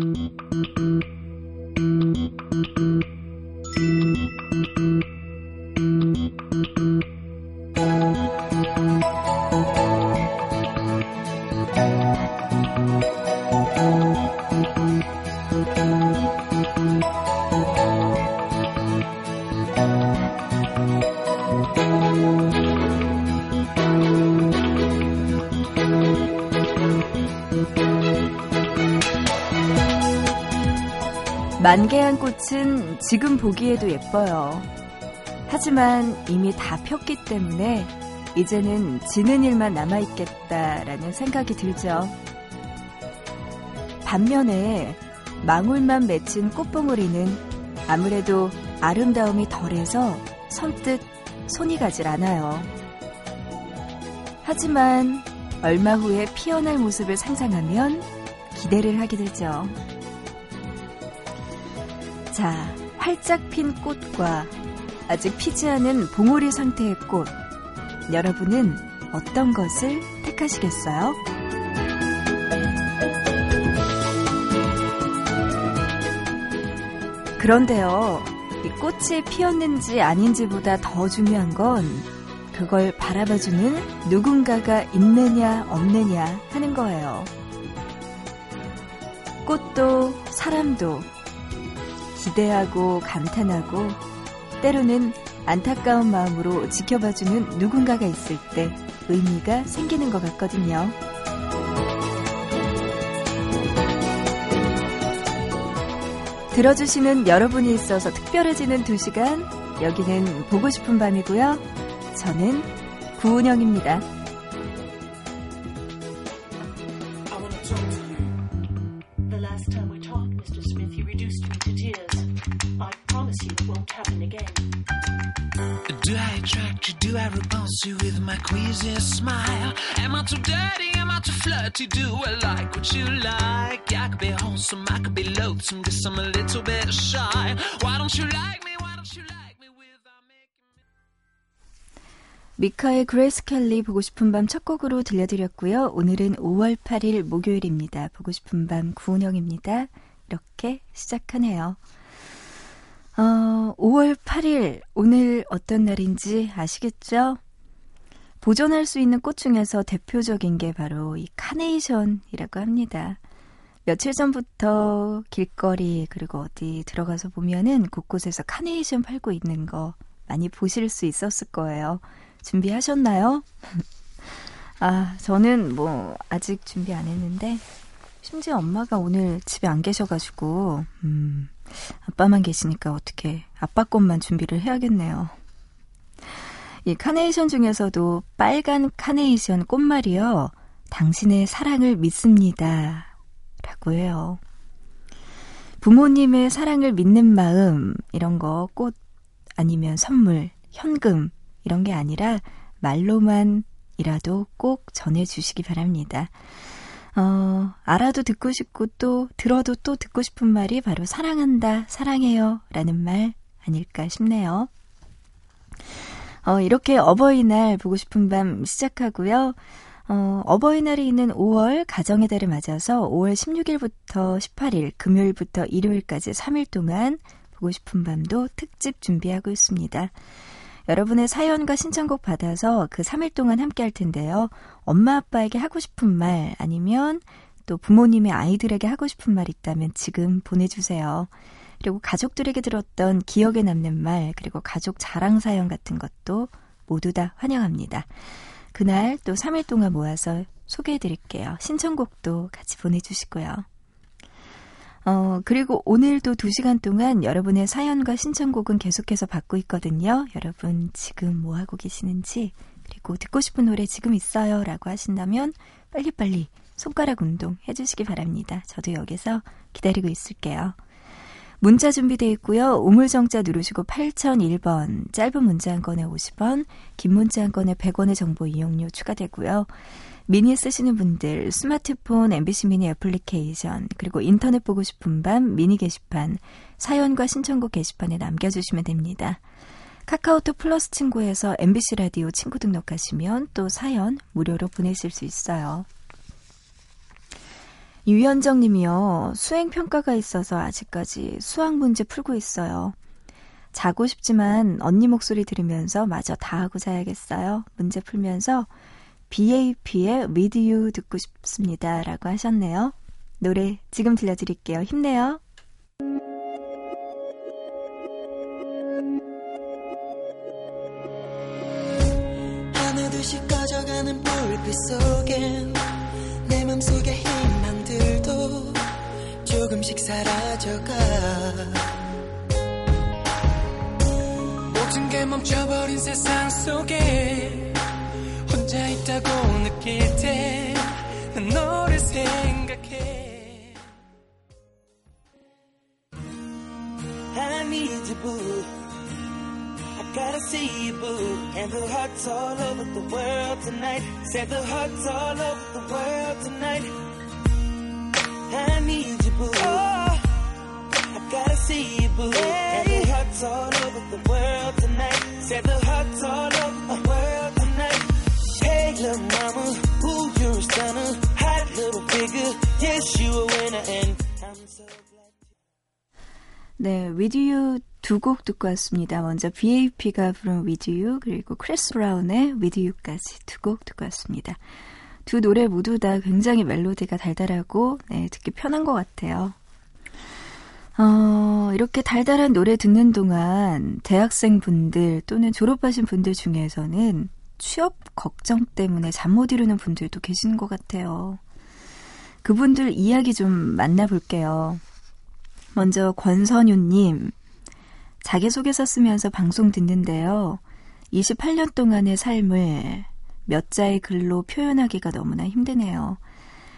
만개 지금 보기에도 예뻐요. 하지만 이미 다 폈기 때문에 이제는 지는 일만 남아있겠다라는 생각이 들죠. 반면에 망울만 맺힌 꽃봉오리는 아무래도 아름다움이 덜해서 선뜻 손이 가질 않아요. 하지만 얼마 후에 피어날 모습을 상상하면 기대를 하게 되죠. 자, 활짝 핀 꽃과 아직 피지 않은 봉오리 상태의 꽃. 여러분은 어떤 것을 택하시겠어요? 그런데요, 이 꽃이 피었는지 아닌지보다 더 중요한 건 그걸 바라봐주는 누군가가 있느냐 없느냐 하는 거예요. 꽃도 사람도 기대하고 감탄하고 때로는 안타까운 마음으로 지켜봐주는 누군가가 있을 때 의미가 생기는 것 같거든요. 들어주시는 여러분이 있어서 특별해지는 두 시간. 여기는 보고 싶은 밤이고요. 저는 구은영입니다. Flirty? Do I like what you like? I could be wholesome, I could be loathsome, guess I'm a little bit shy. Why don't you like me? Why don't you like me without making me... 미카의 그레이스 켈리 보고 싶은 밤 첫 곡으로 들려드렸고요. 오늘은 5월 8일 목요일입니다. 보고 싶은 밤 구은영입니다. 이렇게 시작하네요. 어, 5월 8일, 오늘 어떤 날인지 아시겠죠? 보존할 수 있는 꽃 중에서 대표적인 게 바로 이 카네이션이라고 합니다. 며칠 전부터 길거리 그리고 어디 들어가서 보면은 곳곳에서 카네이션 팔고 있는 거 많이 보실 수 있었을 거예요. 준비하셨나요? 아, 저는 뭐 아직 준비 안 했는데 심지어 엄마가 오늘 집에 안 계셔가지고 음, 아빠만 계시니까 어떻게 아빠 것만 준비를 해야겠네요. 이 카네이션 중에서도 빨간 카네이션 꽃말이요. 당신의 사랑을 믿습니다. 라고 해요. 부모님의 사랑을 믿는 마음, 이런 거, 꽃, 아니면 선물, 현금, 이런 게 아니라 말로만이라도 꼭 전해주시기 바랍니다. 어, 알아도 듣고 싶고 또 들어도 또 듣고 싶은 말이 바로 사랑한다, 사랑해요 라는 말 아닐까 싶네요. 어, 이렇게 어버이날 보고 싶은 밤 시작하고요. 어, 어버이날이 있는 5월 가정의 달을 맞아서 5월 16일부터 18일 금요일부터 일요일까지 3일 동안 보고 싶은 밤도 특집 준비하고 있습니다. 여러분의 사연과 신청곡 받아서 그 3일 동안 함께 할 텐데요. 엄마 아빠에게 하고 싶은 말 아니면 또 부모님의 아이들에게 하고 싶은 말 있다면 지금 보내주세요. 그리고 가족들에게 들었던 기억에 남는 말, 그리고 가족 자랑 사연 같은 것도 모두 다 환영합니다. 그날 또 3일 동안 모아서 소개해 드릴게요. 신청곡도 같이 보내주시고요. 어, 그리고 오늘도 2시간 동안 여러분의 사연과 신청곡은 계속해서 받고 있거든요. 여러분 지금 뭐 하고 계시는지, 그리고 듣고 싶은 노래 지금 있어요 라고 하신다면 빨리빨리 손가락 운동 해주시기 바랍니다. 저도 여기서 기다리고 있을게요. 문자 준비되어 있고요. 우물정자 누르시고 8001번, 짧은 문자 한 건에 50원, 긴 문자 한 건에 100원의 정보 이용료 추가되고요. 미니 쓰시는 분들 스마트폰 MBC 미니 애플리케이션 그리고 인터넷 보고 싶은 밤 미니 게시판 사연과 신청곡 게시판에 남겨주시면 됩니다. 카카오톡 플러스 친구에서 MBC 라디오 친구 등록하시면 또 사연 무료로 보내실 수 있어요. 유현정 님이요. 수행평가가 있어서 아직까지 수학 문제 풀고 있어요. 자고 싶지만 언니 목소리 들으면서 마저 다 하고 자야겠어요. 문제 풀면서 BAP의 With You 듣고 싶습니다. 라고 하셨네요. 노래 지금 들려드릴게요. 힘내요. 하나둘씩 꺼져가는 불빛 속엔 내 맘속의 희망들도 조금씩 사라져가 모든 게 멈춰버린 세상 속에 혼자 있다고 느낄 때 난 너를 생각해 I need you boo I gotta see you boo And the hearts all over the world tonight Said the hearts all over the world tonight I need you boo oh, I gotta see you boo And the hearts all over the world tonight Said the hearts all over the world tonight Hey little mama, ooh you're a stunner Hot little figure, yes you a winner And I'm so glad 네, With You 두곡 듣고 왔습니다. 먼저 BAP가 부른 With You 그리고 크리스 브라운의 With You까지 두 곡 듣고 왔습니다. 두 노래 모두 다 굉장히 멜로디가 달달하고 네, 듣기 편한 것 같아요. 어, 이렇게 달달한 노래 듣는 동안 대학생 분들 또는 졸업하신 분들 중에서는 취업 걱정 때문에 잠 못 이루는 분들도 계시는 것 같아요. 그분들 이야기 좀 만나볼게요. 먼저 권선유님, 자기소개서 쓰면서 방송 듣는데요. 28년 동안의 삶을 몇 자의 글로 표현하기가 너무나 힘드네요.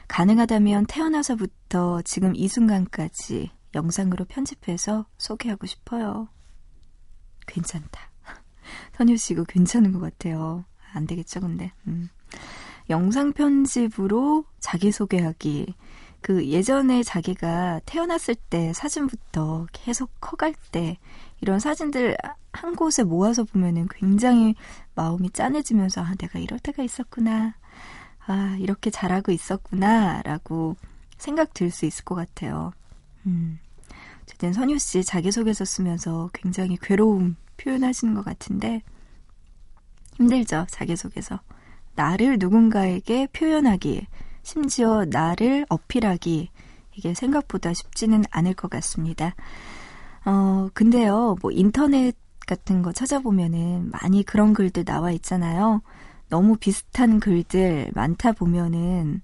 가능하다면 태어나서부터 지금 이 순간까지 영상으로 편집해서 소개하고 싶어요. 괜찮다. 선유 씨 이거 괜찮은 것 같아요. 안 되겠죠, 근데. 음. 영상 편집으로 자기소개하기. 그 예전에 자기가 태어났을 때 사진부터 계속 커갈 때 이런 사진들 한 곳에 모아서 보면은 굉장히 마음이 짠해지면서 아, 내가 이럴 때가 있었구나. 아, 이렇게 잘하고 있었구나. 라고 생각 들 수 있을 것 같아요. 음. 어쨌든 선유 씨 자기소개서 쓰면서 굉장히 괴로움 표현하시는 것 같은데 힘들죠, 자기소개서. 나를 누군가에게 표현하기, 심지어 나를 어필하기, 이게 생각보다 쉽지는 않을 것 같습니다. 어, 근데요, 뭐 인터넷 같은 거 찾아보면은 많이 그런 글들 나와 있잖아요. 너무 비슷한 글들 많다 보면은,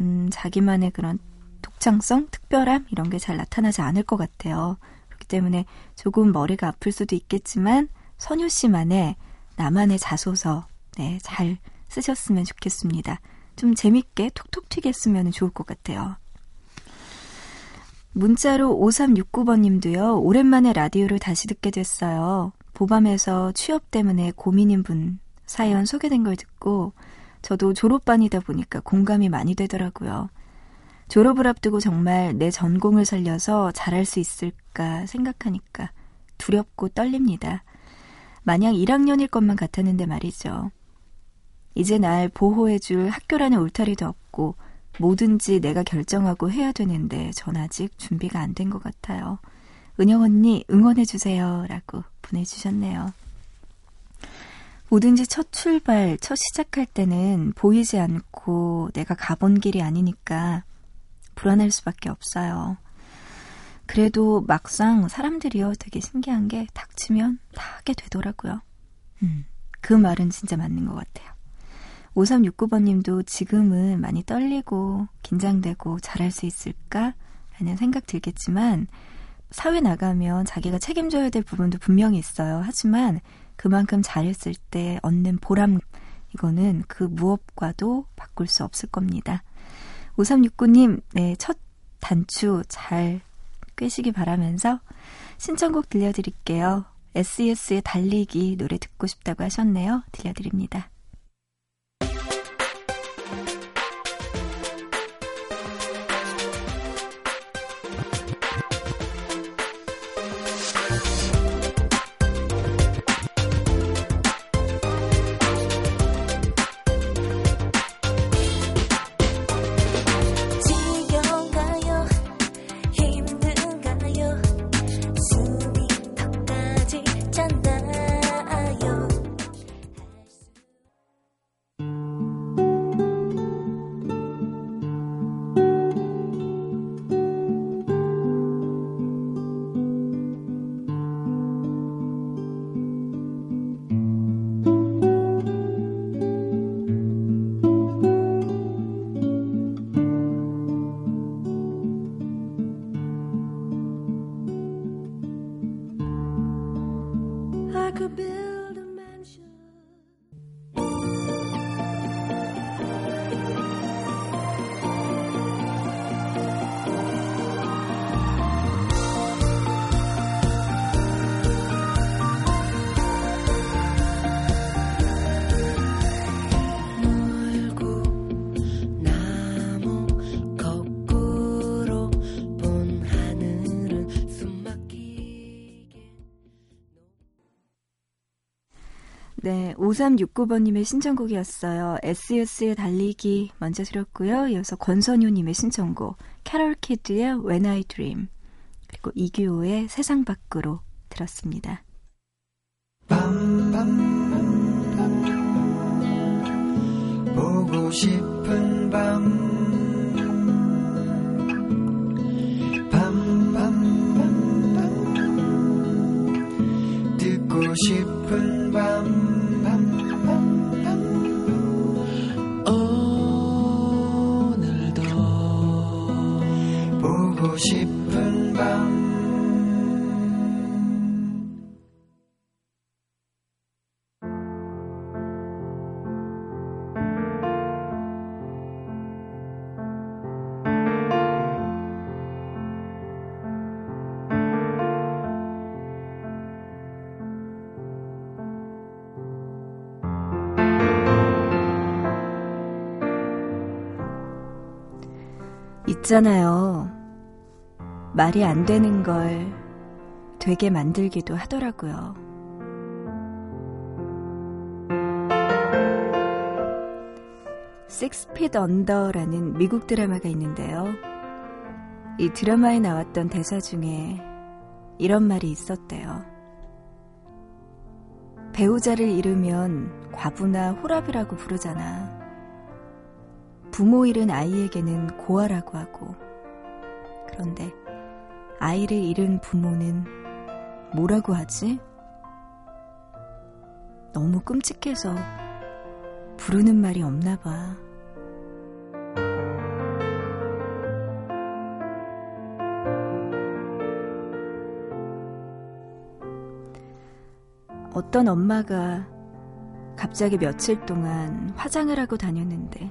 음, 자기만의 그런 독창성, 특별함, 이런 게 잘 나타나지 않을 것 같아요. 그렇기 때문에 조금 머리가 아플 수도 있겠지만, 선유 씨만의 나만의 자소서, 네, 잘 쓰셨으면 좋겠습니다. 좀 재밌게 톡톡 튀겼으면 좋을 것 같아요. 문자로 5369번님도요, 오랜만에 라디오를 다시 듣게 됐어요. 보밤에서 취업 때문에 고민인 분 사연 소개된 걸 듣고, 저도 졸업반이다 보니까 공감이 많이 되더라고요. 졸업을 앞두고 정말 내 전공을 살려서 잘할 수 있을까 생각하니까 두렵고 떨립니다. 마냥 1학년일 것만 같았는데 말이죠. 이제 날 보호해줄 학교라는 울타리도 없고 뭐든지 내가 결정하고 해야 되는데 전 아직 준비가 안 된 것 같아요. 은영 언니 응원해주세요. 라고 보내주셨네요. 뭐든지 첫 출발, 첫 시작할 때는 보이지 않고 내가 가본 길이 아니니까 불안할 수밖에 없어요. 그래도 막상 사람들이요 되게 신기한 게 닥치면 다 하게 되더라고요. 음, 그 말은 진짜 맞는 것 같아요. 5369번님도 지금은 많이 떨리고 긴장되고 잘할 수 있을까? 라는 생각 들겠지만 사회 나가면 자기가 책임져야 될 부분도 분명히 있어요. 하지만 그만큼 잘했을 때 얻는 보람, 이거는 그 무엇과도 바꿀 수 없을 겁니다. 5369님, 네, 첫 단추 잘 꿰시기 바라면서 신청곡 들려드릴게요. SES의 달리기 노래 듣고 싶다고 하셨네요. 들려드립니다. 네, 5369번님의 신청곡이었어요. S.E.S의 달리기 먼저 들었고요. 이어서 권선효님의 신청곡 캐럴 키드의 When I Dream 그리고 이규호의 세상 밖으로 들었습니다. 보고 싶은 밤 듣고 싶은 밤 싶은 밤 있잖아요. 말이 안 되는 걸 되게 만들기도 하더라고요. 식스핏 언더라는 미국 드라마가 있는데요. 이 드라마에 나왔던 대사 중에 이런 말이 있었대요. 배우자를 잃으면 과부나 호랍이라고 부르잖아. 부모 잃은 아이에게는 고아라고 하고. 그런데 아이를 잃은 부모는 뭐라고 하지? 너무 끔찍해서 부르는 말이 없나 봐. 어떤 엄마가 갑자기 며칠 동안 화장을 하고 다녔는데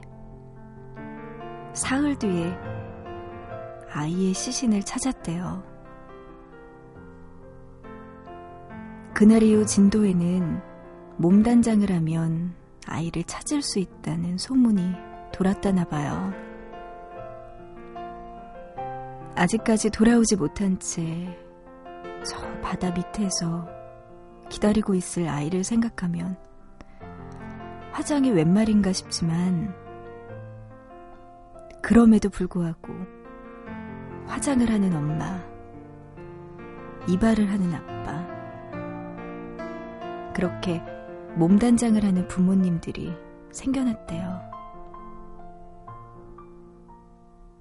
사흘 뒤에 아이의 시신을 찾았대요. 그날 이후 진도에는 몸단장을 하면 아이를 찾을 수 있다는 소문이 돌았다나 봐요. 아직까지 돌아오지 못한 채 저 바다 밑에서 기다리고 있을 아이를 생각하면 화장이 웬 말인가 싶지만 그럼에도 불구하고 화장을 하는 엄마, 이발을 하는 아빠, 그렇게 몸단장을 하는 부모님들이 생겨났대요.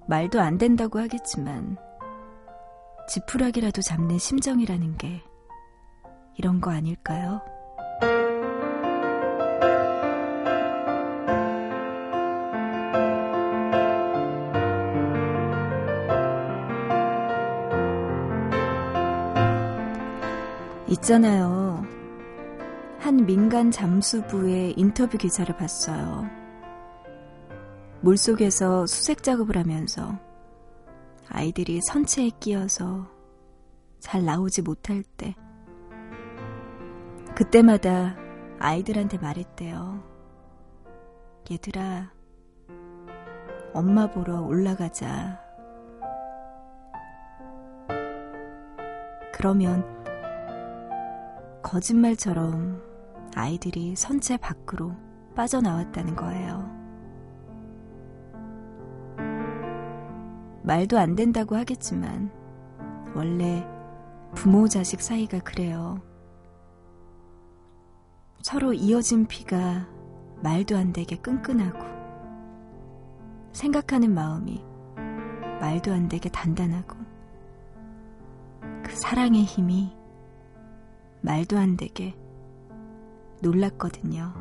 말도 안 된다고 하겠지만, 지푸라기라도 잡는 심정이라는 게 이런 거 아닐까요? 있잖아요. 한 민간 잠수부의 인터뷰 기사를 봤어요. 물속에서 수색 작업을 하면서 아이들이 선체에 끼어서 잘 나오지 못할 때 그때마다 아이들한테 말했대요. 얘들아, 엄마 보러 올라가자. 그러면 거짓말처럼 아이들이 선체 밖으로 빠져나왔다는 거예요. 말도 안 된다고 하겠지만, 원래 부모 자식 사이가 그래요. 서로 이어진 피가 말도 안 되게 끈끈하고, 생각하는 마음이 말도 안 되게 단단하고, 그 사랑의 힘이 말도 안 되게 놀랐거든요.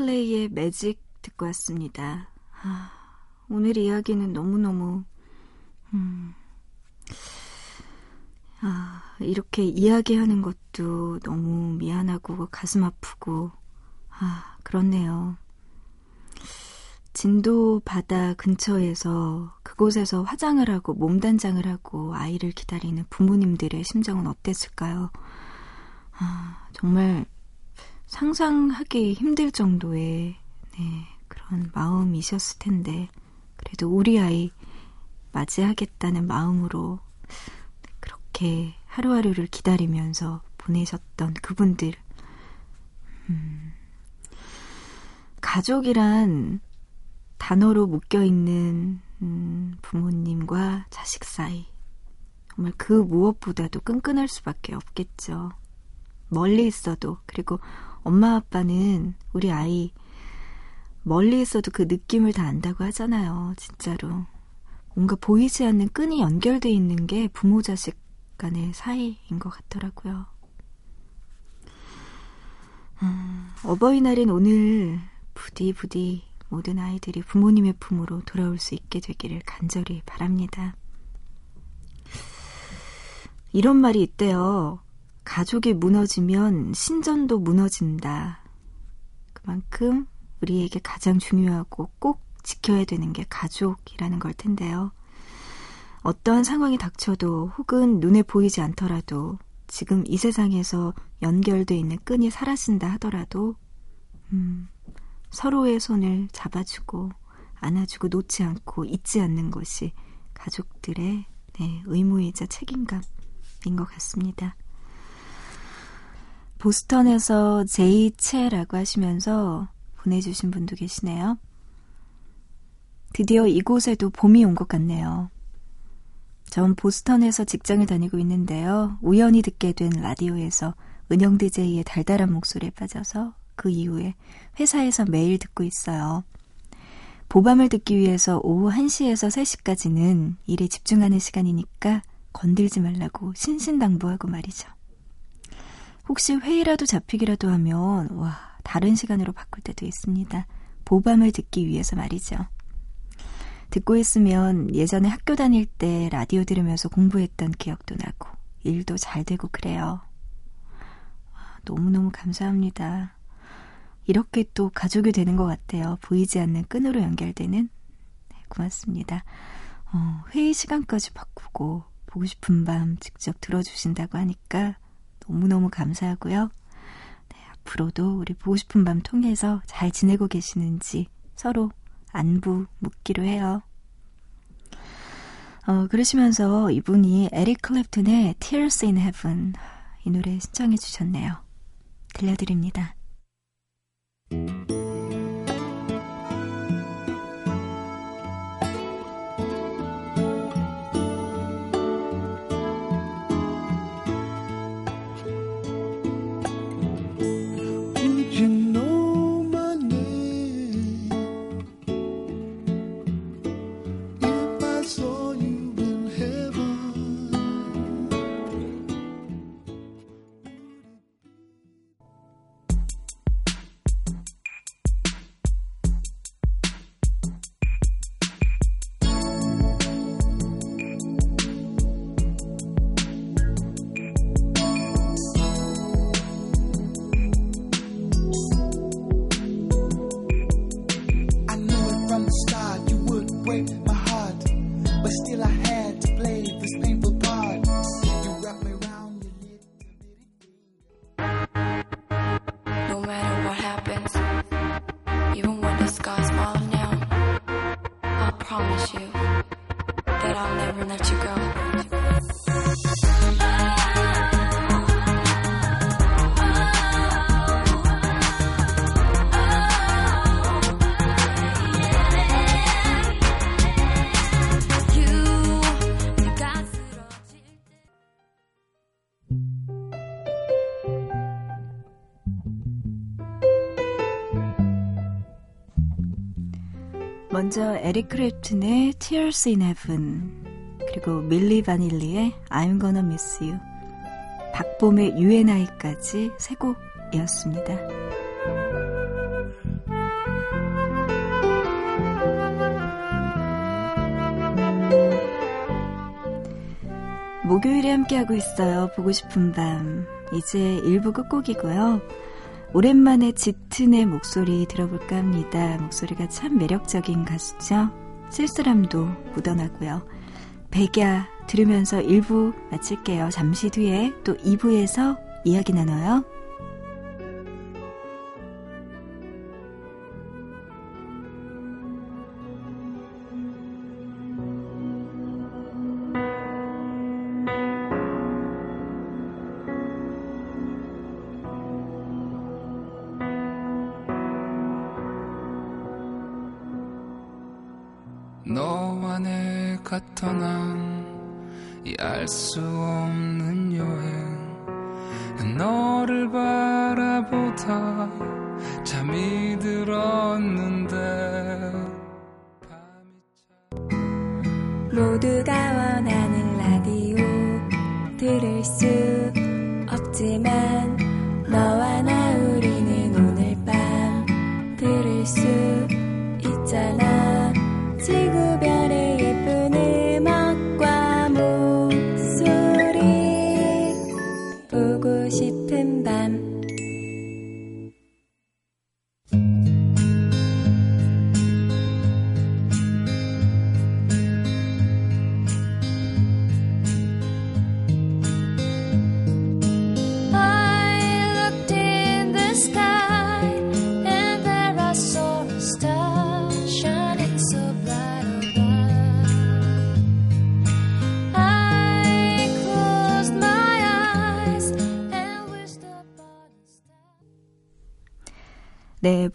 플레이의 매직 듣고 왔습니다. 아, 오늘 이야기는 너무너무, 음, 아, 이렇게 이야기하는 것도 너무 미안하고 가슴 아프고, 아, 그렇네요. 진도 바다 근처에서 그곳에서 화장을 하고 몸단장을 하고 아이를 기다리는 부모님들의 심정은 어땠을까요? 아, 정말 상상하기 힘들 정도의 네, 그런 마음이셨을 텐데 그래도 우리 아이 맞이하겠다는 마음으로 그렇게 하루하루를 기다리면서 보내셨던 그분들 음, 가족이란 단어로 묶여있는 음, 부모님과 자식 사이 정말 그 무엇보다도 끈끈할 수밖에 없겠죠. 멀리 있어도 그리고 엄마 아빠는 우리 아이 멀리 있어도 그 느낌을 다 안다고 하잖아요. 진짜로. 뭔가 보이지 않는 끈이 연결돼 있는 게 부모 자식 간의 사이인 것 같더라고요. 음, 어버이날인 오늘 부디 부디 모든 아이들이 부모님의 품으로 돌아올 수 있게 되기를 간절히 바랍니다. 이런 말이 있대요. 가족이 무너지면 신전도 무너진다. 그만큼 우리에게 가장 중요하고 꼭 지켜야 되는 게 가족이라는 걸 텐데요. 어떠한 상황이 닥쳐도 혹은 눈에 보이지 않더라도 지금 이 세상에서 연결돼 있는 끈이 사라진다 하더라도 음, 서로의 손을 잡아주고 안아주고 놓지 않고 잊지 않는 것이 가족들의 네, 의무이자 책임감인 것 같습니다. 보스턴에서 제이체라고 하시면서 보내주신 분도 계시네요. 드디어 이곳에도 봄이 온 것 같네요. 전 보스턴에서 직장을 다니고 있는데요. 우연히 듣게 된 라디오에서 은영 DJ의 달달한 목소리에 빠져서 그 이후에 회사에서 매일 듣고 있어요. 보밤을 듣기 위해서 오후 1시에서 3시까지는 일에 집중하는 시간이니까 건들지 말라고 신신당부하고 말이죠. 혹시 회의라도 잡히기라도 하면, 와, 다른 시간으로 바꿀 때도 있습니다. 보밤을 듣기 위해서 말이죠. 듣고 있으면 예전에 학교 다닐 때 라디오 들으면서 공부했던 기억도 나고, 일도 잘 되고 그래요. 너무너무 감사합니다. 이렇게 또 가족이 되는 것 같아요. 보이지 않는 끈으로 연결되는. 네, 고맙습니다. 어, 회의 시간까지 바꾸고, 보고 싶은 밤 직접 들어주신다고 하니까 너무너무 감사하고요. 네, 앞으로도 우리 보고 싶은 밤 통해서 잘 지내고 계시는지 서로 안부 묻기로 해요. 어, 그러시면서 이분이 에릭 클랩튼의 Tears in Heaven 이 노래 신청해 주셨네요. 들려드립니다. 먼저 에릭 크랩튼의 Tears in Heaven 그리고 밀리 바닐리의 I'm Gonna Miss You 박봄의 UNI까지 세 곡이었습니다. 목요일에 함께하고 있어요. 보고 싶은 밤. 이제 1부 끝곡이고요. 오랜만에 짙은의 목소리 들어볼까 합니다. 목소리가 참 매력적인 가수죠. 쓸쓸함도 묻어나고요. 백야 들으면서 1부 마칠게요. 잠시 뒤에 또 2부에서 이야기 나눠요.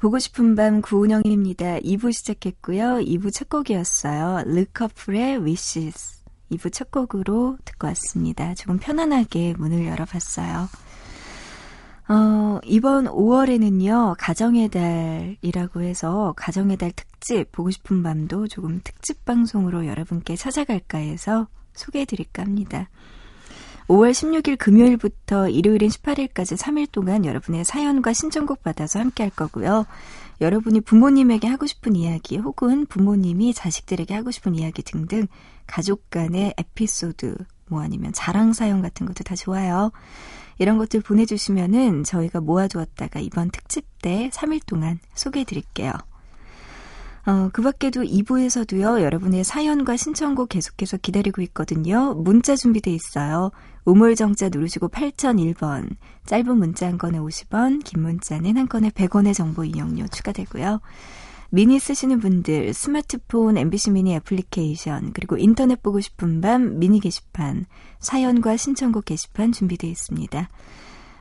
보고 싶은 밤 구은영입니다. 2부 시작했고요. 2부 첫 곡이었어요. 르커플의 Wishes. 2부 첫 곡으로 듣고 왔습니다. 조금 편안하게 문을 열어봤어요. 어, 이번 5월에는요, 가정의 달이라고 해서 가정의 달 특집, 보고 싶은 밤도 조금 특집 방송으로 여러분께 찾아갈까 해서 소개해 드릴까 합니다. 5월 16일 금요일부터 일요일인 18일까지 3일 동안 여러분의 사연과 신청곡 받아서 함께 할 거고요. 여러분이 부모님에게 하고 싶은 이야기 혹은 부모님이 자식들에게 하고 싶은 이야기 등등 가족 간의 에피소드 뭐 아니면 자랑 사연 같은 것도 다 좋아요. 이런 것들 보내주시면은 저희가 모아두었다가 이번 특집 때 3일 동안 소개해 드릴게요. 어, 그 밖에도 2부에서도요, 여러분의 사연과 신청곡 계속해서 기다리고 있거든요. 문자 준비돼 있어요. 우물정자 누르시고 8001번. 짧은 문자 한 건에 50원, 긴 문자는 한 건에 100원의 정보 이용료 추가되고요. 미니 쓰시는 분들, 스마트폰, MBC 미니 애플리케이션, 그리고 인터넷 보고 싶은 밤 미니 게시판, 사연과 신청곡 게시판 준비되어 있습니다.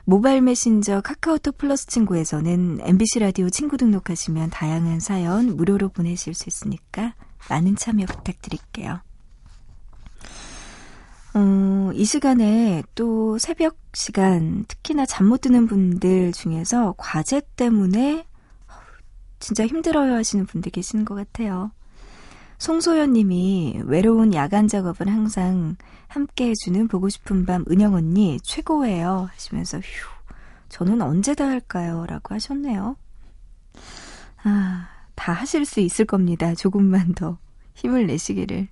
모바일 메신저 카카오톡 플러스 친구에서는 MBC 라디오 친구 등록하시면 다양한 사연 무료로 보내실 수 있으니까 많은 참여 부탁드릴게요. 어, 이 시간에 또 새벽 시간, 특히나 잠 못 드는 분들 중에서 과제 때문에 진짜 힘들어요 하시는 분들 계시는 것 같아요. 송소연 님이 외로운 야간 작업은 항상 함께 해주는 보고 싶은 밤 은영 언니 최고예요 하시면서 휴 저는 언제 다 할까요? 라고 하셨네요. 아, 다 하실 수 있을 겁니다. 조금만 더 힘을 내시기를.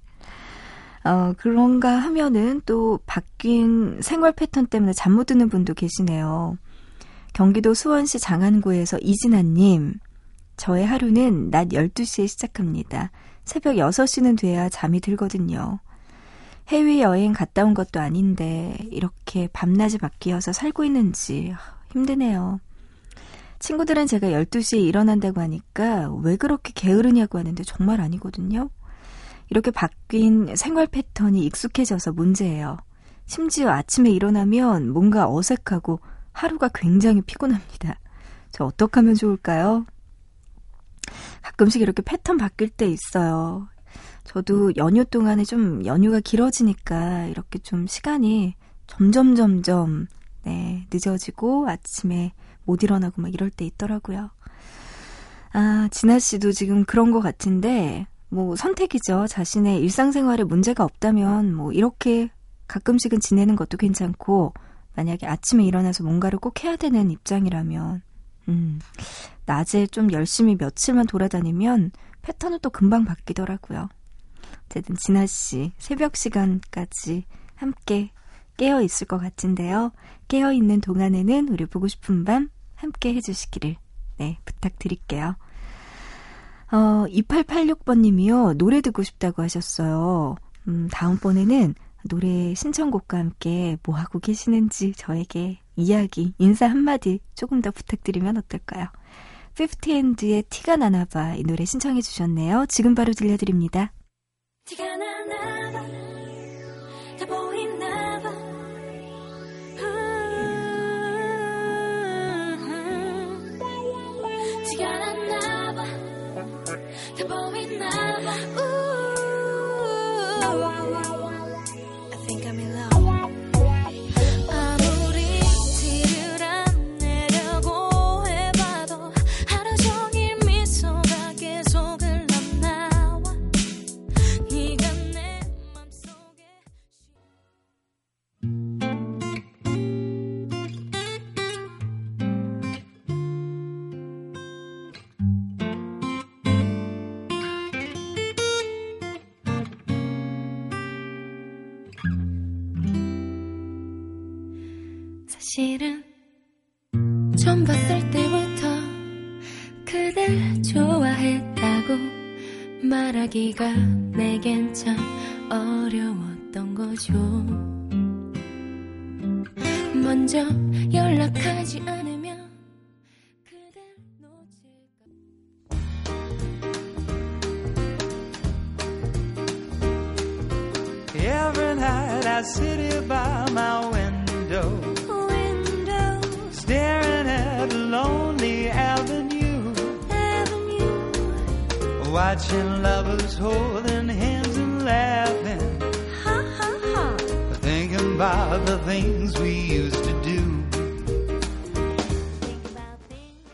어, 그런가 하면은 또 바뀐 생활 패턴 때문에 잠 못 드는 분도 계시네요. 경기도 수원시 장안구에서 이진아님, 저의 하루는 낮 12시에 시작합니다. 새벽 6시는 돼야 잠이 들거든요. 해외여행 갔다 온 것도 아닌데 이렇게 밤낮이 바뀌어서 살고 있는지 힘드네요. 친구들은 제가 12시에 일어난다고 하니까 왜 그렇게 게으르냐고 하는데 정말 아니거든요. 이렇게 바뀐 생활 패턴이 익숙해져서 문제예요. 심지어 아침에 일어나면 뭔가 어색하고 하루가 굉장히 피곤합니다. 저 어떻게 하면 좋을까요? 가끔씩 이렇게 패턴 바뀔 때 있어요. 저도 연휴 동안에 좀 연휴가 길어지니까 이렇게 좀 시간이 점점 점점 네, 늦어지고 아침에 못 일어나고 막 이럴 때 있더라고요. 아, 진아 씨도 지금 그런 것 같은데 뭐 선택이죠. 자신의 일상생활에 문제가 없다면 뭐 이렇게 가끔씩은 지내는 것도 괜찮고 만약에 아침에 일어나서 뭔가를 꼭 해야 되는 입장이라면 음, 낮에 좀 열심히 며칠만 돌아다니면 패턴은 또 금방 바뀌더라고요. 어쨌든 진아 씨 새벽 시간까지 함께 깨어 있을 것 같은데요. 깨어 있는 동안에는 우리 보고 싶은 밤 함께 해주시기를 네 부탁드릴게요. 어, 2886번님이요. 노래 듣고 싶다고 하셨어요. 음, 다음번에는 노래 신청곡과 함께 뭐 하고 계시는지 저에게 이야기, 인사 한마디 조금 더 부탁드리면 어떨까요? 50&의 티가 나나봐 이 노래 신청해 주셨네요. 지금 바로 들려드립니다. 티가 나나 봐. 다 보이나 봐. 음. 티가 나나 봐. 다 보이나 봐. 말하기가 내겐 참 어려웠던 거죠. 먼저 연락하지 않으면 그댈 놓칠까 Every night I sit here by my window, window staring at a lonely avenue, watching lovers holding hands and laughing, ha ha ha thinking about the things we used to do. think about things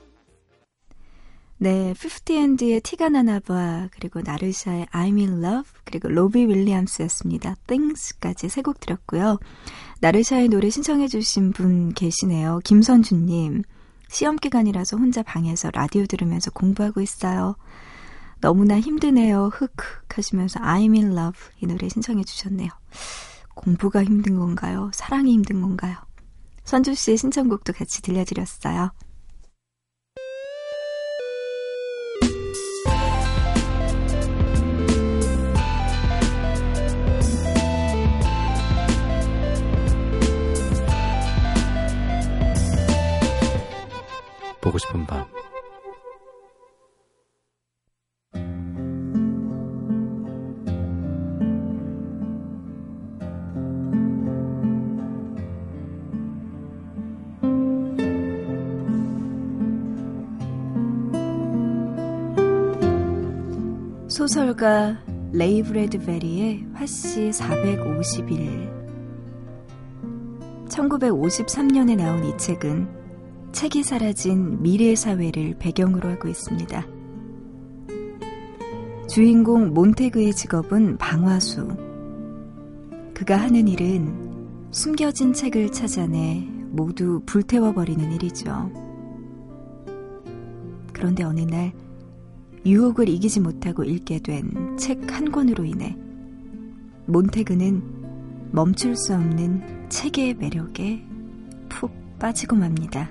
네, 50&의 티가 나나 봐, 그리고 나르샤의 I'm in love, 그리고 로비 윌리엄스였습니다. Things까지 세 곡 들었고요. 나르샤의 노래 신청해 주신 분 계시네요. 김선주님. 시험 기간이라서 혼자 방에서 라디오 들으면서 공부하고 있어요. 너무나 힘드네요. 흑흑 하시면서 I'm in love 이 노래 신청해 주셨네요. 공부가 힘든 건가요? 사랑이 힘든 건가요? 선주 씨의 신청곡도 같이 들려드렸어요. 보고 싶은 밤 소설가 레이 브래드베리의 화씨 450일 1953년에 나온 이 책은 책이 사라진 미래 사회를 배경으로 하고 있습니다. 주인공 몬테그의 직업은 방화수. 그가 하는 일은 숨겨진 책을 찾아내 모두 불태워버리는 일이죠. 그런데 어느 날 유혹을 이기지 못하고 읽게 된 책 한 권으로 인해 몬테그는 멈출 수 없는 책의 매력에 푹 빠지고 맙니다.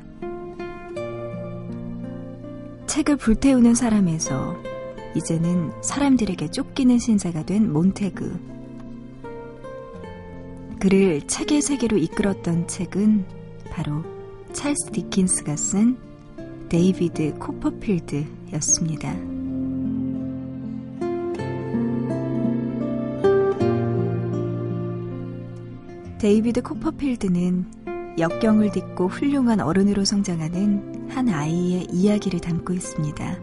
책을 불태우는 사람에서 이제는 사람들에게 쫓기는 신세가 된 몬테그. 그를 책의 세계로 이끌었던 책은 바로 찰스 디킨스가 쓴 데이비드 코퍼필드였습니다. 데이비드 코퍼필드는 역경을 딛고 훌륭한 어른으로 성장하는 한 아이의 이야기를 담고 있습니다.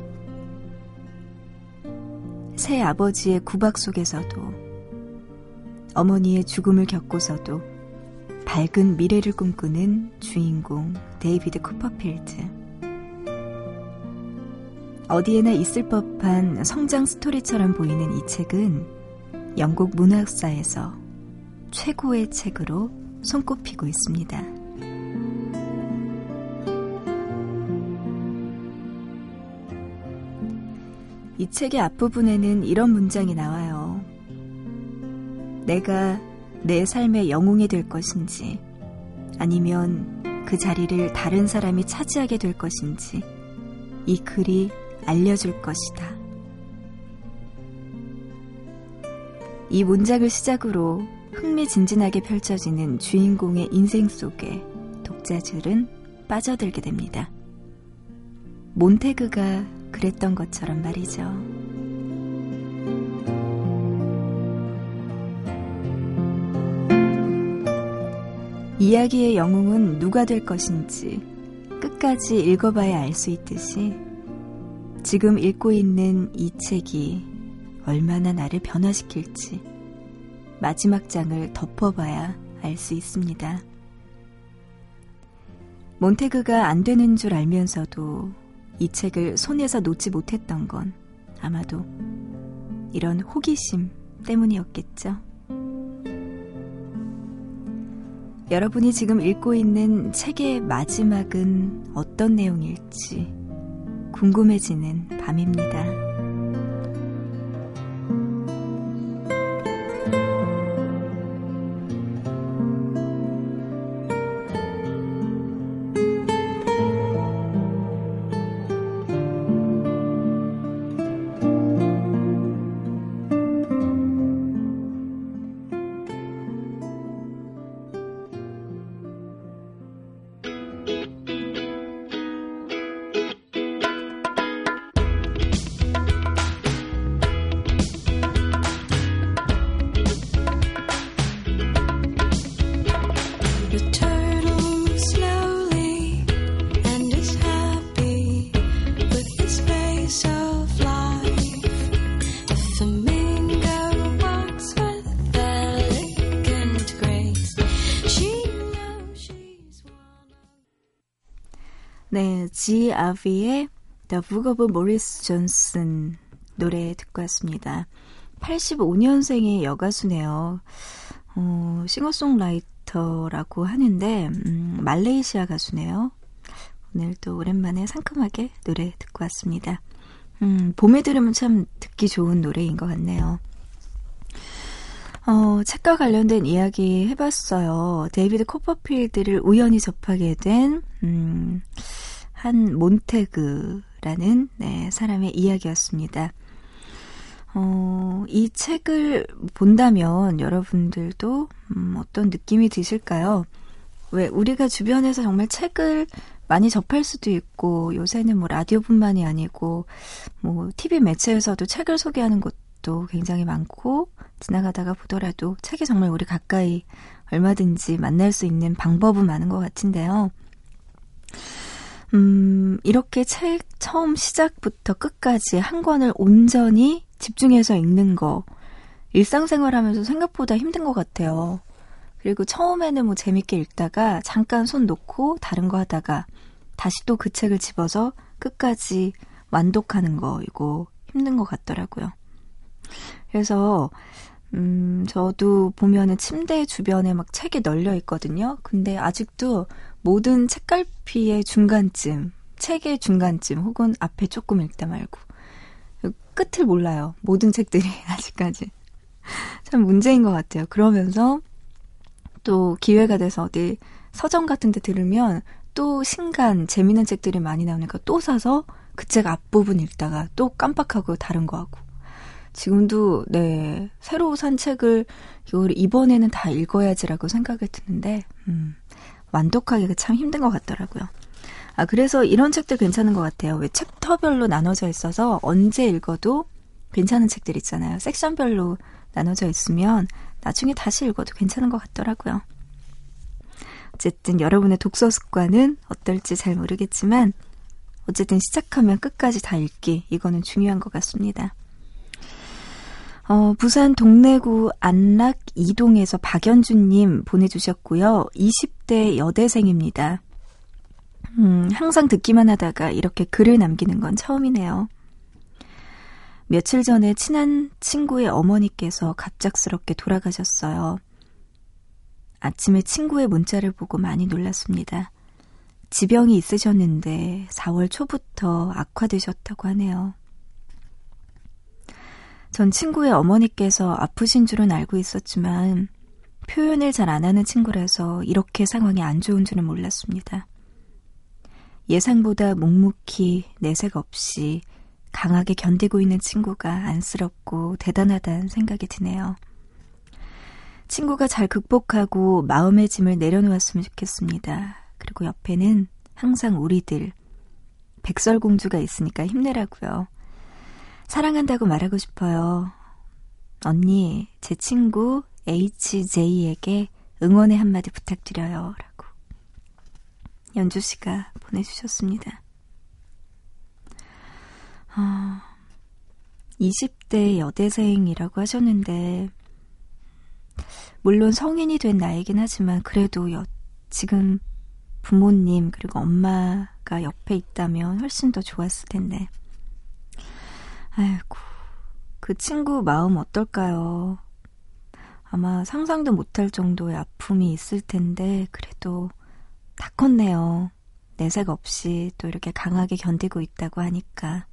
새 아버지의 구박 속에서도 어머니의 죽음을 겪고서도 밝은 미래를 꿈꾸는 주인공 데이비드 코퍼필드. 어디에나 있을 법한 성장 스토리처럼 보이는 이 책은 영국 문학사에서 최고의 책으로 손꼽히고 있습니다. 이 책의 앞부분에는 이런 문장이 나와요. 내가 내 삶의 영웅이 될 것인지, 아니면 그 자리를 다른 사람이 차지하게 될 것인지, 이 글이 알려줄 것이다. 이 문장을 시작으로 흥미진진하게 펼쳐지는 주인공의 인생 속에 독자들은 빠져들게 됩니다. 몬테그가 그랬던 것처럼 말이죠. 이야기의 영웅은 누가 될 것인지 끝까지 읽어봐야 알 수 있듯이 지금 읽고 있는 이 책이 얼마나 나를 변화시킬지 마지막 장을 덮어봐야 알 수 있습니다. 몬테그가 안 되는 줄 알면서도 이 책을 손에서 놓지 못했던 건 아마도 이런 호기심 때문이었겠죠. 여러분이 지금 읽고 있는 책의 마지막은 어떤 내용일지 궁금해지는 밤입니다. 네, G. 아비의 The Book of Morris Johnson 노래 듣고 왔습니다. 85년생의 여가수네요. 어, 싱어송라이터라고 하는데 음, 말레이시아 가수네요. 오늘 또 오랜만에 상큼하게 노래 듣고 왔습니다. 음, 봄에 들으면 참 듣기 좋은 노래인 것 같네요. 어, 책과 관련된 이야기 해봤어요. 데이비드 코퍼필드를 우연히 접하게 된, 음, 한 몬테그라는, 네, 사람의 이야기였습니다. 어, 이 책을 본다면 여러분들도, 음, 어떤 느낌이 드실까요? 왜, 우리가 주변에서 정말 책을 많이 접할 수도 있고, 요새는 뭐 라디오뿐만이 아니고, 뭐, TV 매체에서도 책을 소개하는 곳도 굉장히 많고, 지나가다가 보더라도 책이 정말 우리 가까이 얼마든지 만날 수 있는 방법은 많은 것 같은데요. 음, 이렇게 책 처음 시작부터 끝까지 한 권을 온전히 집중해서 읽는 거, 일상생활 하면서 생각보다 힘든 것 같아요. 그리고 처음에는 뭐 재밌게 읽다가 잠깐 손 놓고 다른 거 하다가 다시 또 그 책을 집어서 끝까지 완독하는 거, 이거 힘든 것 같더라고요. 그래서, 음, 저도 보면은 침대 주변에 막 책이 널려 있거든요. 근데 아직도 모든 책갈피의 중간쯤, 책의 중간쯤, 혹은 앞에 조금 읽다 말고, 끝을 몰라요. 모든 책들이 아직까지. 참 문제인 것 같아요. 그러면서 또 기회가 돼서 어디 서점 같은 데 들으면 또 신간, 재밌는 책들이 많이 나오니까 또 사서 그 책 앞부분 읽다가 또 깜빡하고 다른 거 하고. 지금도, 네, 새로 산 책을 이걸 이번에는 다 읽어야지라고 생각이 드는데, 음, 완독하기가 참 힘든 것 같더라고요. 아, 그래서 이런 책들 괜찮은 것 같아요. 왜 챕터별로 나눠져 있어서 언제 읽어도 괜찮은 책들 있잖아요. 섹션별로 나눠져 있으면 나중에 다시 읽어도 괜찮은 것 같더라고요. 어쨌든 여러분의 독서 습관은 어떨지 잘 모르겠지만 어쨌든 시작하면 끝까지 다 읽기 이거는 중요한 것 같습니다. 어, 부산 동래구 안락 이동에서 박연준님 보내주셨고요. 20 대 여대생입니다. 음, 항상 듣기만 하다가 이렇게 글을 남기는 건 처음이네요. 며칠 전에 친한 친구의 어머니께서 갑작스럽게 돌아가셨어요. 아침에 친구의 문자를 보고 많이 놀랐습니다. 지병이 있으셨는데 4월 초부터 악화되셨다고 하네요. 전 친구의 어머니께서 아프신 줄은 알고 있었지만 표현을 잘 안 하는 친구라서 이렇게 상황이 안 좋은 줄은 몰랐습니다. 예상보다 묵묵히 내색 없이 강하게 견디고 있는 친구가 안쓰럽고 대단하다는 생각이 드네요. 친구가 잘 극복하고 마음의 짐을 내려놓았으면 좋겠습니다. 그리고 옆에는 항상 우리들, 백설공주가 있으니까 힘내라고요. 사랑한다고 말하고 싶어요. 언니, 제 친구 HJ에게 응원의 한마디 부탁드려요. 라고. 연주 씨가 보내주셨습니다. 어, 20대 여대생이라고 하셨는데, 물론 성인이 된 나이긴 하지만, 그래도 여, 지금 부모님, 그리고 엄마가 옆에 있다면 훨씬 더 좋았을 텐데. 아이고, 그 친구 마음 어떨까요? 아마 상상도 못할 정도의 아픔이 있을 텐데, 그래도 다 컸네요. 내색 없이 또 이렇게 강하게 견디고 있다고 하니까.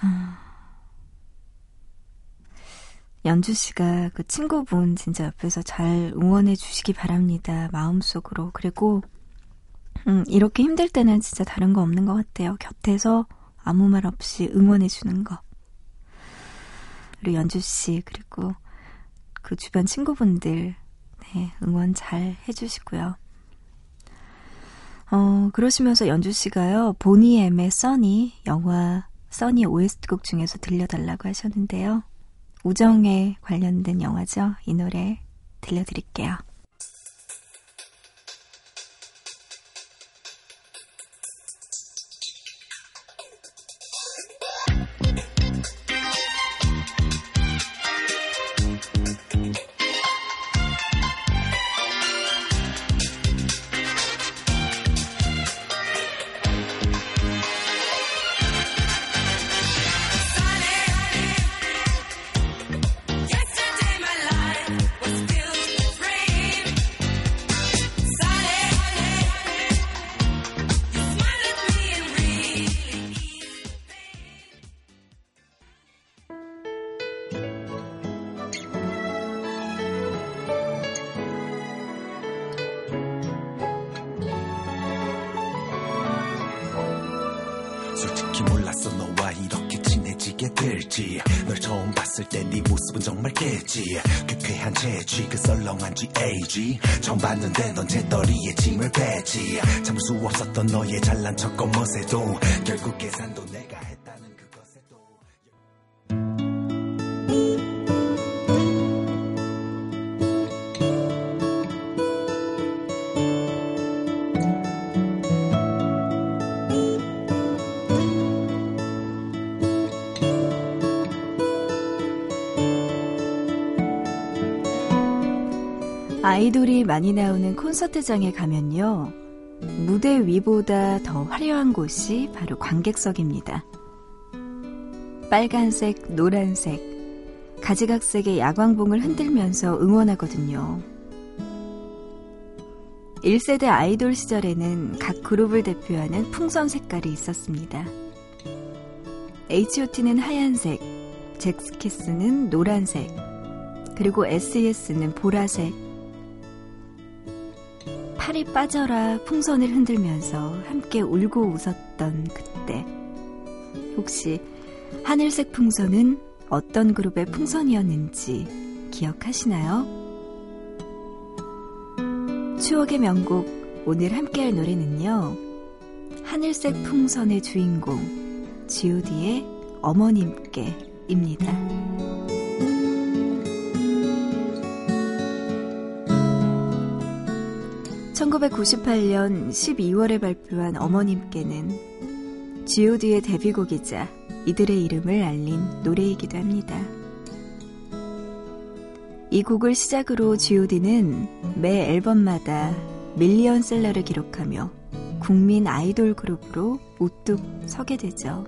아. 연주 씨가 그 친구분 진짜 옆에서 잘 응원해 주시기 바랍니다. 마음속으로. 그리고, 음, 이렇게 힘들 때는 진짜 다른 거 없는 것 같아요. 곁에서 아무 말 없이 응원해 주는 거. 그리고 연주 씨, 그리고 그 주변 친구분들, 네, 응원 잘 해주시고요. 어, 그러시면서 연주 씨가요, 보니 엠의 써니, 영화 써니 OST곡 중에서 들려달라고 하셨는데요. 우정에 관련된 영화죠. 이 노래 들려드릴게요. 솔직히 몰랐어 너와 이렇게 친해지게 될지. 널 처음 봤을 때 네 모습은 정말 깨지. 쾌쾌한 재취 그 썰렁한 GAG 처음 봤는데 넌 재떨이에 짐을 빼지. 참을 수 없었던 너의 잘난 척 겉멋에도 결국 계산도 내가 했 아이돌이 많이 나오는 콘서트장에 가면요. 무대 위보다 더 화려한 곳이 바로 관객석입니다. 빨간색, 노란색, 가지각색의 야광봉을 흔들면서 응원하거든요. 1세대 아이돌 시절에는 각 그룹을 대표하는 풍선 색깔이 있었습니다. H.O.T는 하얀색, 잭스키스는 노란색, 그리고 SES는 보라색, 팔이 빠져라 풍선을 흔들면서 함께 울고 웃었던 그때. 혹시 하늘색 풍선은 어떤 그룹의 풍선이었는지 기억하시나요? 추억의 명곡 오늘 함께할 노래는요. 하늘색 풍선의 주인공 G.O.D의 어머님께입니다. 1998년 12월에 발표한 어머님께는 G.O.D의 데뷔곡이자 이들의 이름을 알린 노래이기도 합니다. 이 곡을 시작으로 G.O.D는 매 앨범마다 밀리언 셀러를 기록하며 국민 아이돌 그룹으로 우뚝 서게 되죠.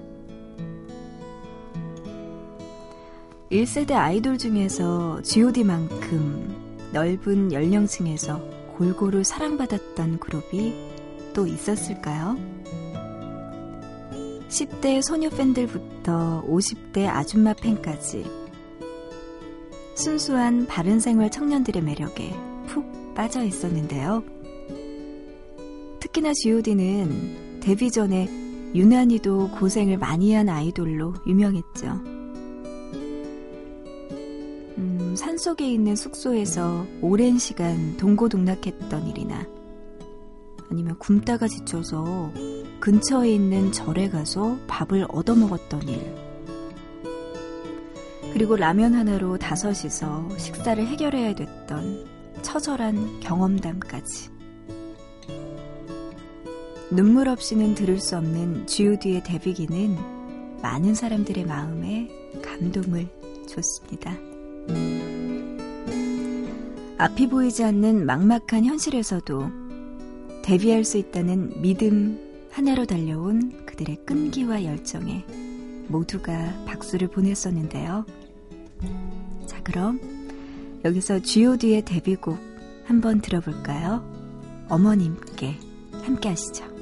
1세대 아이돌 중에서 G.O.D만큼 넓은 연령층에서 골고루 사랑받았던 그룹이 또 있었을까요? 10대 소녀 팬들부터 50대 아줌마 팬까지 순수한 바른 생활 청년들의 매력에 푹 빠져 있었는데요. 특히나 G.O.D는 데뷔 전에 유난히도 고생을 많이 한 아이돌로 유명했죠. 산속에 있는 숙소에서 오랜 시간 동고동락했던 일이나 아니면 굶다가 지쳐서 근처에 있는 절에 가서 밥을 얻어먹었던 일. 그리고 라면 하나로 다섯이서 식사를 해결해야 됐던 처절한 경험담까지. 눈물 없이는 들을 수 없는 G.O.D의 데뷔기는 많은 사람들의 마음에 감동을 줬습니다. 앞이 보이지 않는 막막한 현실에서도 데뷔할 수 있다는 믿음 하나로 달려온 그들의 끈기와 열정에 모두가 박수를 보냈었는데요. 자, 그럼 여기서 G.O.D의 데뷔곡 한번 들어볼까요? 어머님께 함께 하시죠.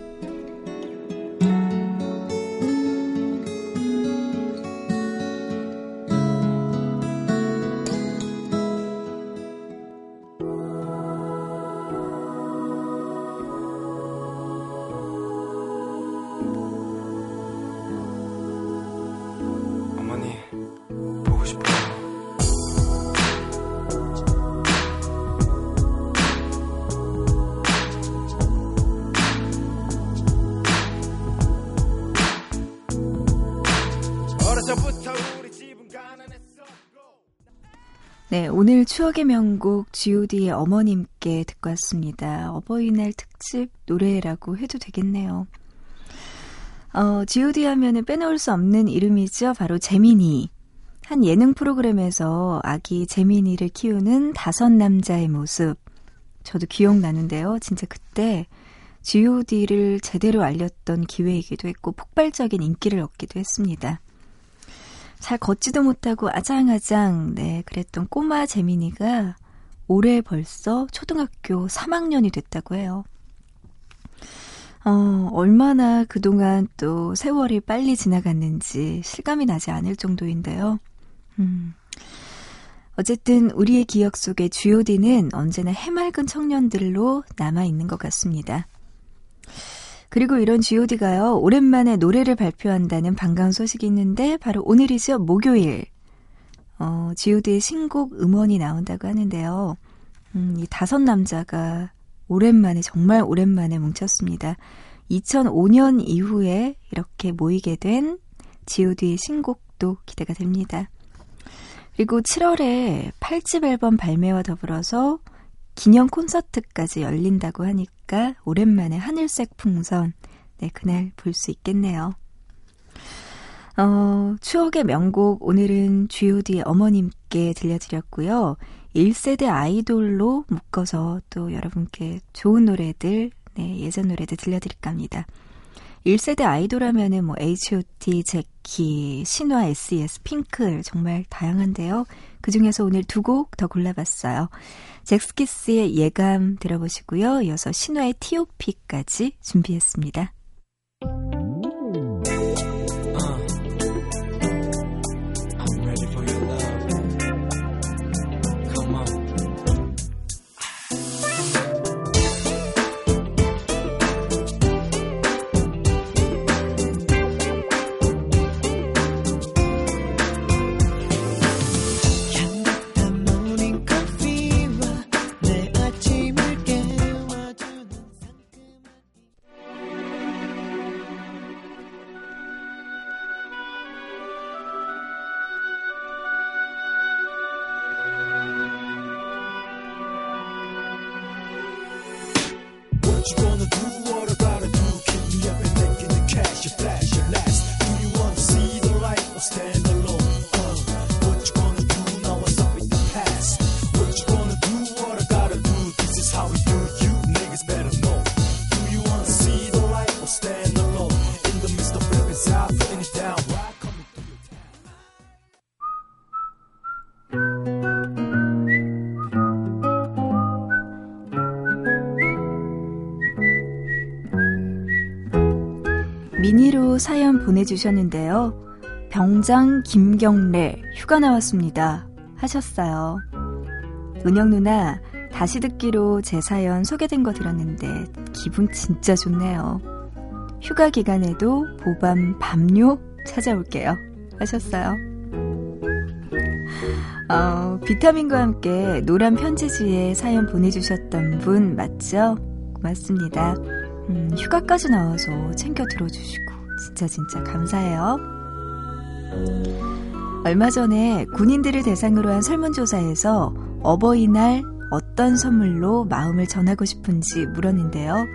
오늘 추억의 명곡 G.O.D의 어머님께 듣고 왔습니다. 어버이날 특집 노래라고 해도 되겠네요. 어, G.O.D 하면은 빼놓을 수 없는 이름이죠. 바로 재민이. 한 예능 프로그램에서 아기 재민이를 키우는 다섯 남자의 모습. 저도 기억나는데요. 진짜 그때 G.O.D를 제대로 알렸던 기회이기도 했고 폭발적인 인기를 얻기도 했습니다. 잘 걷지도 못하고 아장아장 네 그랬던 꼬마 재민이가 올해 벌써 초등학교 3학년이 됐다고 해요. 어, 얼마나 그동안 또 세월이 빨리 지나갔는지 실감이 나지 않을 정도인데요. 음. 어쨌든 우리의 기억 속에 G.O.D는 언제나 해맑은 청년들로 남아있는 것 같습니다. 그리고 이런 G.O.D가요, 오랜만에 노래를 발표한다는 반가운 소식이 있는데, 바로 오늘이죠, 목요일. 어, G.O.D의 신곡 음원이 나온다고 하는데요. 음, 이 다섯 남자가 오랜만에, 정말 오랜만에 뭉쳤습니다. 2005년 이후에 이렇게 모이게 된 G.O.D의 신곡도 기대가 됩니다. 그리고 7월에 8집 앨범 발매와 더불어서 기념 콘서트까지 열린다고 하니까 오랜만에 하늘색 풍선, 네, 그날 볼 수 있겠네요. 어, 추억의 명곡 오늘은 G.O.D의 어머님께 들려드렸고요. 1세대 아이돌로 묶어서 또 여러분께 좋은 노래들, 네, 예전 노래들 들려드릴까 합니다. 1세대 아이돌 하면은 뭐 H.O.T, 제키, 신화, S.E.S, 핑클 정말 다양한데요. 그 중에서 오늘 두 곡 더 골라봤어요. 잭스키스의 예감 들어보시고요. 이어서 신화의 T.O.P까지 준비했습니다. 사연 보내주셨는데요. 병장 김경래 휴가 나왔습니다. 하셨어요. 은영 누나, 다시 듣기로 제 사연 소개된 거 들었는데 기분 진짜 좋네요. 휴가 기간에도 보밤 밤요 찾아올게요. 하셨어요. 어, 비타민과 함께 노란 편지지에 사연 보내주셨던 분 맞죠? 고맙습니다. 음, 휴가까지 나와서 챙겨 들어주시고 진짜 진짜 감사해요. 얼마 전에 군인들을 대상으로 한 설문조사에서 어버이날 어떤 선물로 마음을 전하고 싶은지 물었는데요.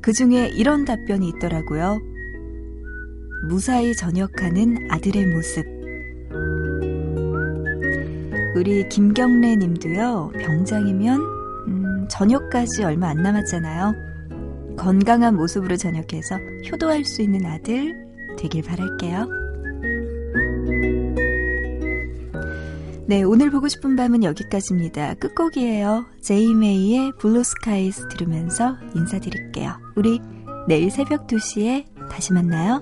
그 중에 이런 답변이 있더라고요. 무사히 전역하는 아들의 모습. 우리 김경래 님도요, 병장이면, 음, 전역까지 얼마 안 남았잖아요. 건강한 모습으로 전역해서 효도할 수 있는 아들 되길 바랄게요. 네, 오늘 보고 싶은 밤은 여기까지입니다. 끝곡이에요. 제이메이의 Blue Skies 들으면서 인사드릴게요. 우리 내일 새벽 2시에 다시 만나요.